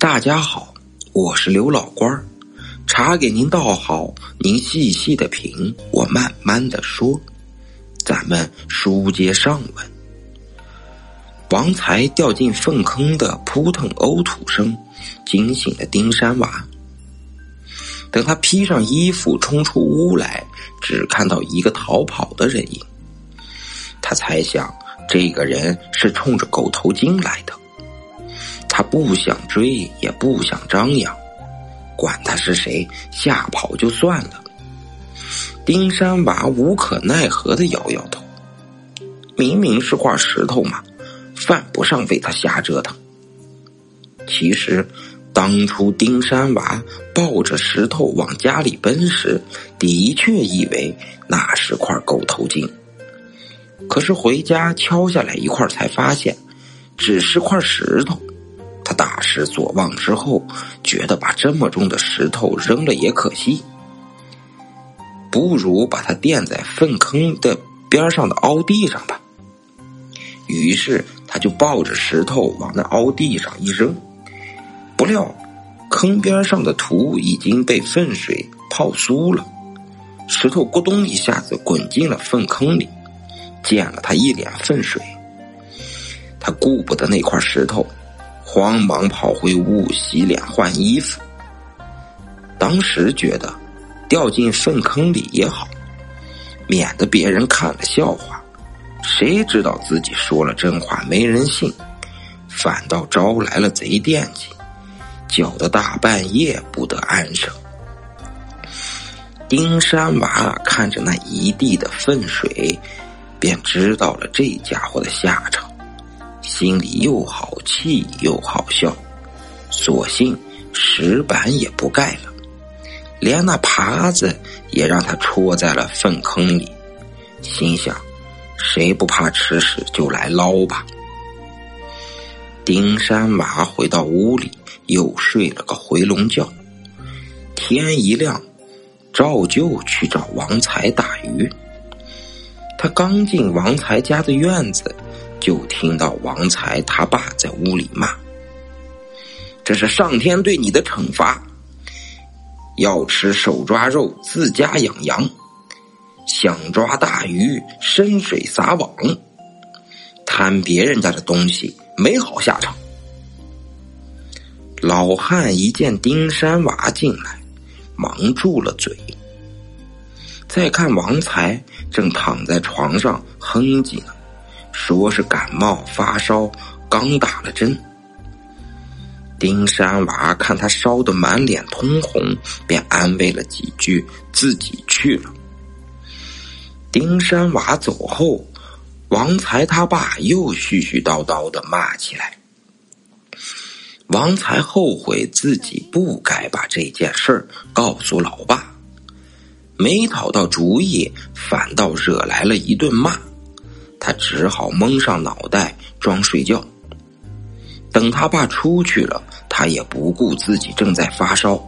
大家好，我是刘老官儿，茶给您倒好，您细细的品，我慢慢的说。咱们书接上文，王才掉进粪坑的扑腾呕吐声惊醒了丁山娃。等他披上衣服冲出屋来，只看到一个逃跑的人影。他猜想，这个人是冲着狗头金来的。他不想追，也不想张扬，管他是谁，吓跑就算了。丁山娃无可奈何的摇摇头，明明是块石头嘛，犯不上为他瞎折腾。其实，当初丁山娃抱着石头往家里奔时，的确以为那是块狗头金。可是回家敲下来一块，才发现只是块石头。他大失所望之后，觉得把这么重的石头扔了也可惜，不如把它垫在粪坑的边上的凹地上吧。于是他就抱着石头往那凹地上一扔，不料坑边上的土已经被粪水泡酥了，石头咕咚一下子滚进了粪坑里，溅了他一脸粪水。他顾不得那块石头。慌忙跑回屋洗脸换衣服。当时觉得掉进粪坑里也好，免得别人看了笑话。谁知道自己说了真话没人信，反倒招来了贼惦记，搅得大半夜不得安生。丁山娃看着那一地的粪水，便知道了这家伙的下场。心里又好气又好笑，索性石板也不盖了，连那耙子也让他戳在了粪坑里。心想：谁不怕吃屎就来捞吧。丁山娃回到屋里，又睡了个回笼觉。天一亮，照旧去找王才打鱼。他刚进王才家的院子。就听到王才他爸在屋里骂：“这是上天对你的惩罚，要吃手抓肉自家养羊，想抓大鱼深水撒网，贪别人家的东西没好下场。”老汉一见丁山娃进来，忙住了嘴。再看王才正躺在床上哼唧呢。说是感冒发烧，刚打了针。丁山娃看他烧得满脸通红，便安慰了几句，自己去了。丁山娃走后，王才他爸又絮絮叨叨的骂起来。王才后悔自己不该把这件事告诉老爸，没讨到主意，反倒惹来了一顿骂。他只好蒙上脑袋装睡觉。等他爸出去了，他也不顾自己正在发烧，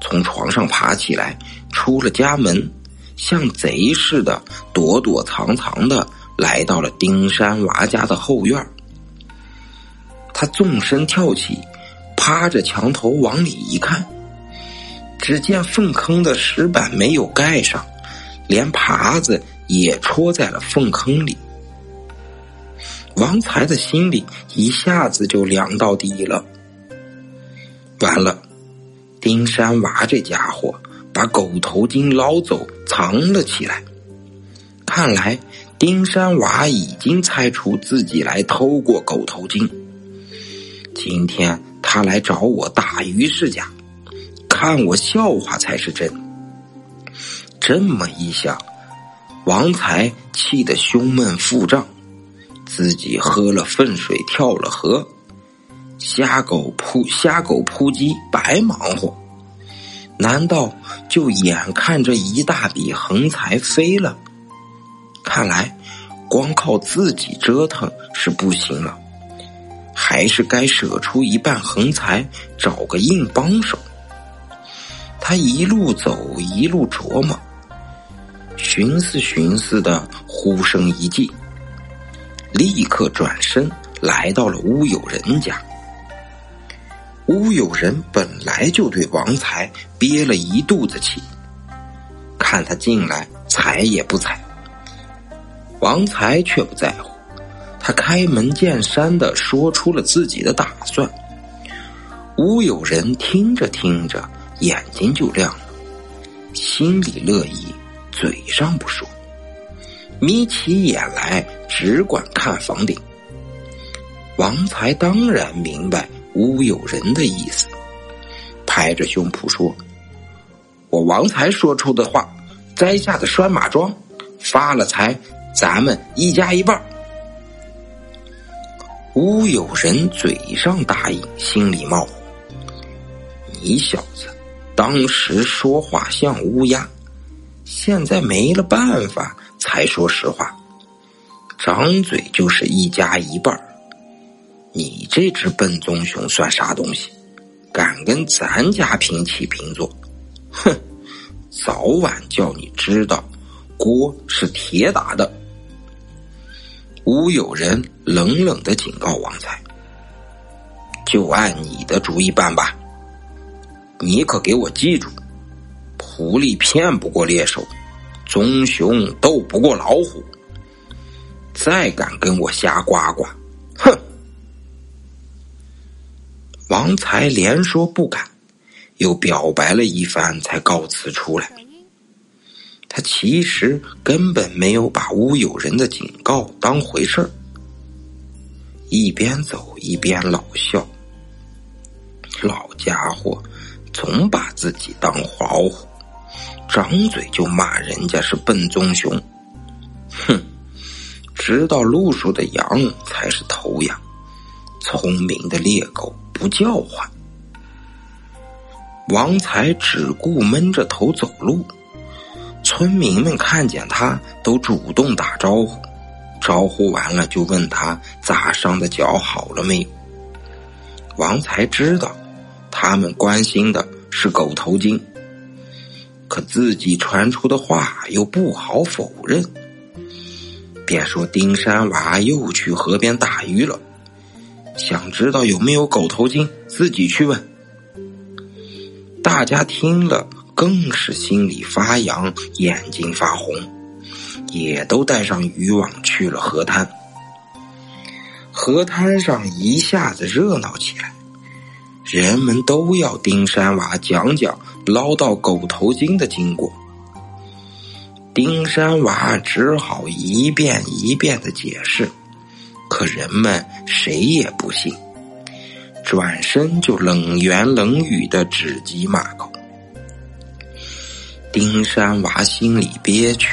从床上爬起来，出了家门，像贼似的躲躲藏藏的来到了丁山娃家的后院。他纵身跳起，趴着墙头往里一看，只见粪坑的石板没有盖上，连耙子也戳在了粪坑里。王才的心里一下子就凉到底了。完了，丁山娃这家伙把狗头金捞走，藏了起来。看来丁山娃已经猜出自己来偷过狗头金。今天他来找我打鱼是假，看我笑话才是真。这么一想，王才气得胸闷腹胀。自己喝了粪水，跳了河，瞎狗扑瞎狗扑鸡，白忙活。难道就眼看着一大笔横财飞了？看来光靠自己折腾是不行了，还是该舍出一半横财，找个硬帮手。他一路走，一路琢磨，寻思寻思的，忽生一计。立刻转身来到了乌有人家。乌有人本来就对王才憋了一肚子气，看他进来，睬也不睬。王才却不在乎，他开门见山的说出了自己的打算。乌有人听着听着，眼睛就亮了，心里乐意，嘴上不说，眯起眼来只管看房顶。王才当然明白乌有人的意思，拍着胸脯说：“我王才说出的话，摘下的拴马桩，发了财，咱们一家一半。”乌有人嘴上答应，心里冒火：“你小子当时说话像乌鸦，现在没了办法才说实话，张嘴就是一家一半。”你这只笨棕熊算啥东西？敢跟咱家平起平坐？哼！早晚叫你知道，锅是铁打的。乌有人冷冷的警告王才：“就按你的主意办吧。你可给我记住，狐狸骗不过猎手，棕熊斗不过老虎。再敢跟我瞎呱呱，哼！”王才连说不敢，又表白了一番，才告辞出来。他其实根本没有把乌有人的警告当回事儿，一边走一边老笑。老家伙总把自己当老虎，张嘴就骂人家是笨棕熊。哼，知道路数的羊才是头羊，聪明的猎狗。不叫唤，王才只顾闷着头走路。村民们看见他，都主动打招呼，招呼完了就问他砸伤的脚好了没有。王才知道，他们关心的是狗头金，可自己传出的话又不好否认，便说丁山娃又去河边打鱼了。想知道有没有狗头金，自己去问。大家听了更是心里发痒，眼睛发红，也都带上渔网去了河滩。河滩上一下子热闹起来，人们都要丁山娃讲讲捞到狗头金的经过。丁山娃只好一遍一遍的解释。可人们谁也不信，转身就冷言冷语的指鸡骂狗。丁山娃心里憋屈，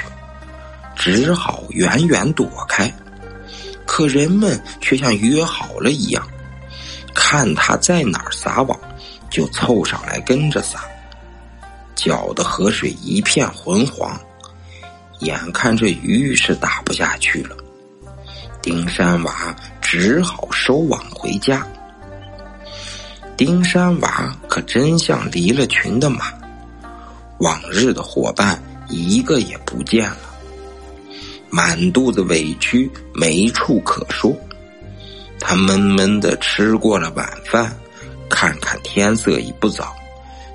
只好远远躲开。可人们却像约好了一样，看他在哪儿撒网，就凑上来跟着撒，搅得河水一片浑黄，眼看这鱼是打不下去了。丁山娃只好收网回家。丁山娃可真像离了群的马，往日的伙伴一个也不见了，满肚子委屈没处可说。他闷闷的吃过了晚饭，看看天色已不早，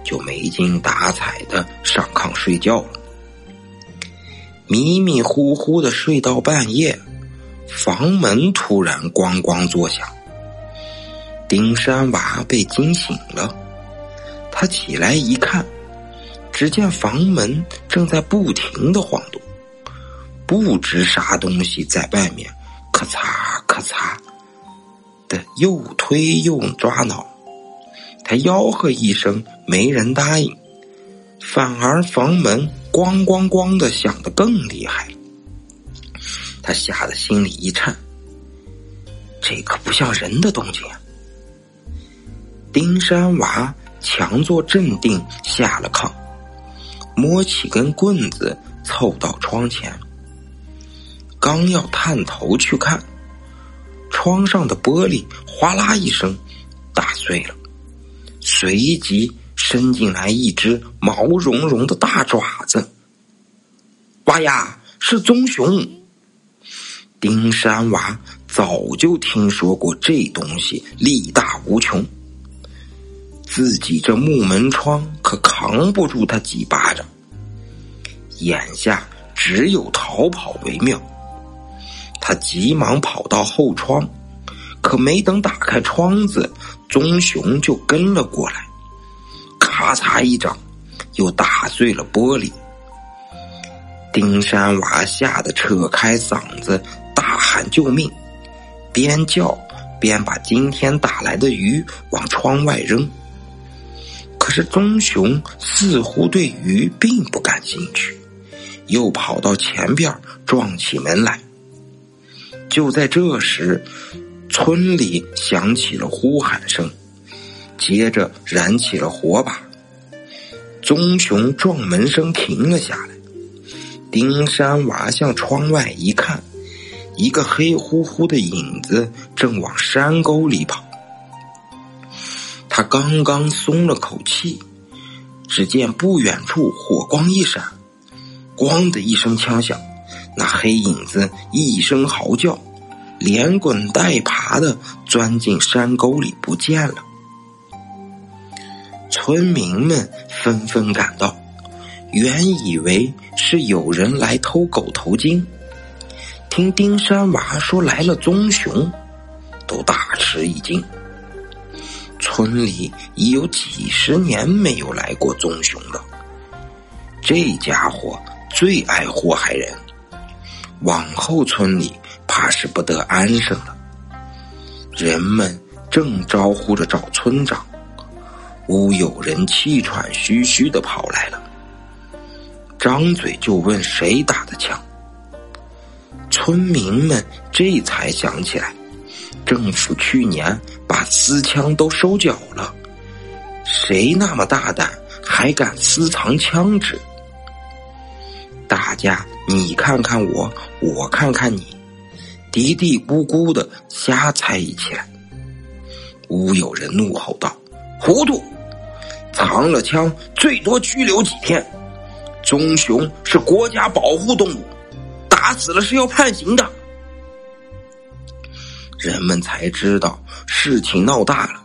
就没精打采的上炕睡觉了。迷迷糊糊的睡到半夜。房门突然咣咣作响，丁山娃被惊醒了。他起来一看，只见房门正在不停的晃动，不知啥东西在外面咔嚓咔嚓的又推又抓挠。他吆喝一声，没人答应，反而房门咣咣咣的响得更厉害了。他吓得心里一颤，这可不像人的动静啊！丁山娃强作镇定，下了炕，摸起根棍子，凑到窗前，刚要探头去看，窗上的玻璃哗啦一声打碎了，随即伸进来一只毛茸茸的大爪子。哇呀，是棕熊！丁山娃早就听说过这东西力大无穷，自己这木门窗可扛不住他几巴掌，眼下只有逃跑为妙。他急忙跑到后窗，可没等打开窗子，棕熊就跟了过来，咔嚓一掌，又打碎了玻璃。丁山娃吓得扯开嗓子大喊救命，边叫。边把今天打来的鱼往窗外扔，可是棕熊似乎对鱼并不感兴趣，又跑到前边撞起门来。就在这时，村里响起了呼喊声，接着燃起了火把。棕熊撞门声停了下来，丁山娃向窗外一看。一个黑乎乎的影子正往山沟里跑，他刚刚松了口气，只见不远处火光一闪，咣的一声枪响，那黑影子一声嚎叫，连滚带爬的钻进山沟里不见了。村民们纷纷赶到，原以为是有人来偷狗头金。听丁山娃说来了棕熊，都大吃一惊。村里已有几十年没有来过棕熊了，这家伙最爱祸害人，往后村里怕是不得安生了。人们正招呼着找村长，屋有人气喘吁吁的跑来了，张嘴就问谁打的枪。村民们这才想起来，政府去年把私枪都收缴了，谁那么大胆，还敢私藏枪支？大家你看看我，我看看你，嘀嘀咕咕的瞎猜一起来。乌有人怒吼道：“糊涂！藏了枪，最多拘留几天。棕熊是国家保护动物。”打死了是要判刑的，人们才知道事情闹大了，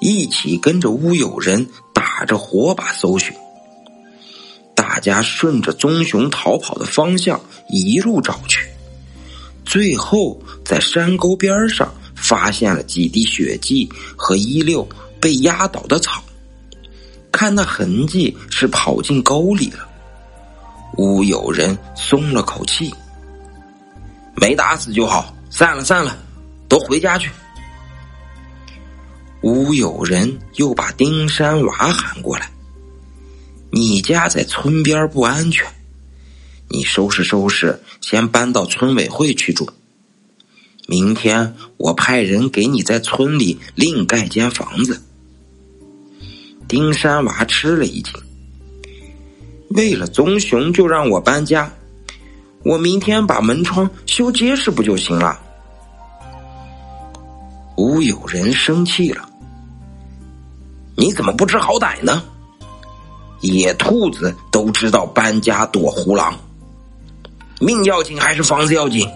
一起跟着乌有人打着火把搜寻。大家顺着棕熊逃跑的方向一路找去，最后在山沟边上发现了几滴血迹和一溜被压倒的草，看那痕迹是跑进沟里了。乌有人松了口气，没打死就好，散了散了，都回家去。乌有人又把丁山娃喊过来：“你家在村边不安全，你收拾收拾，先搬到村委会去住。明天我派人给你在村里另盖间房子。”丁山娃吃了一惊。为了棕熊就让我搬家，我明天把门窗修结实不就行了？乌有人生气了，你怎么不知好歹呢？野兔子都知道搬家躲胡狼，命要紧还是房子要紧？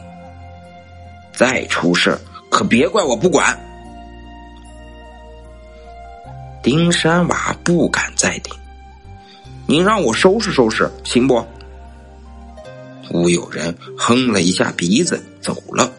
再出事可别怪我不管。丁山娃不敢再顶。您让我收拾收拾，行不？忽有人哼了一下鼻子，走了。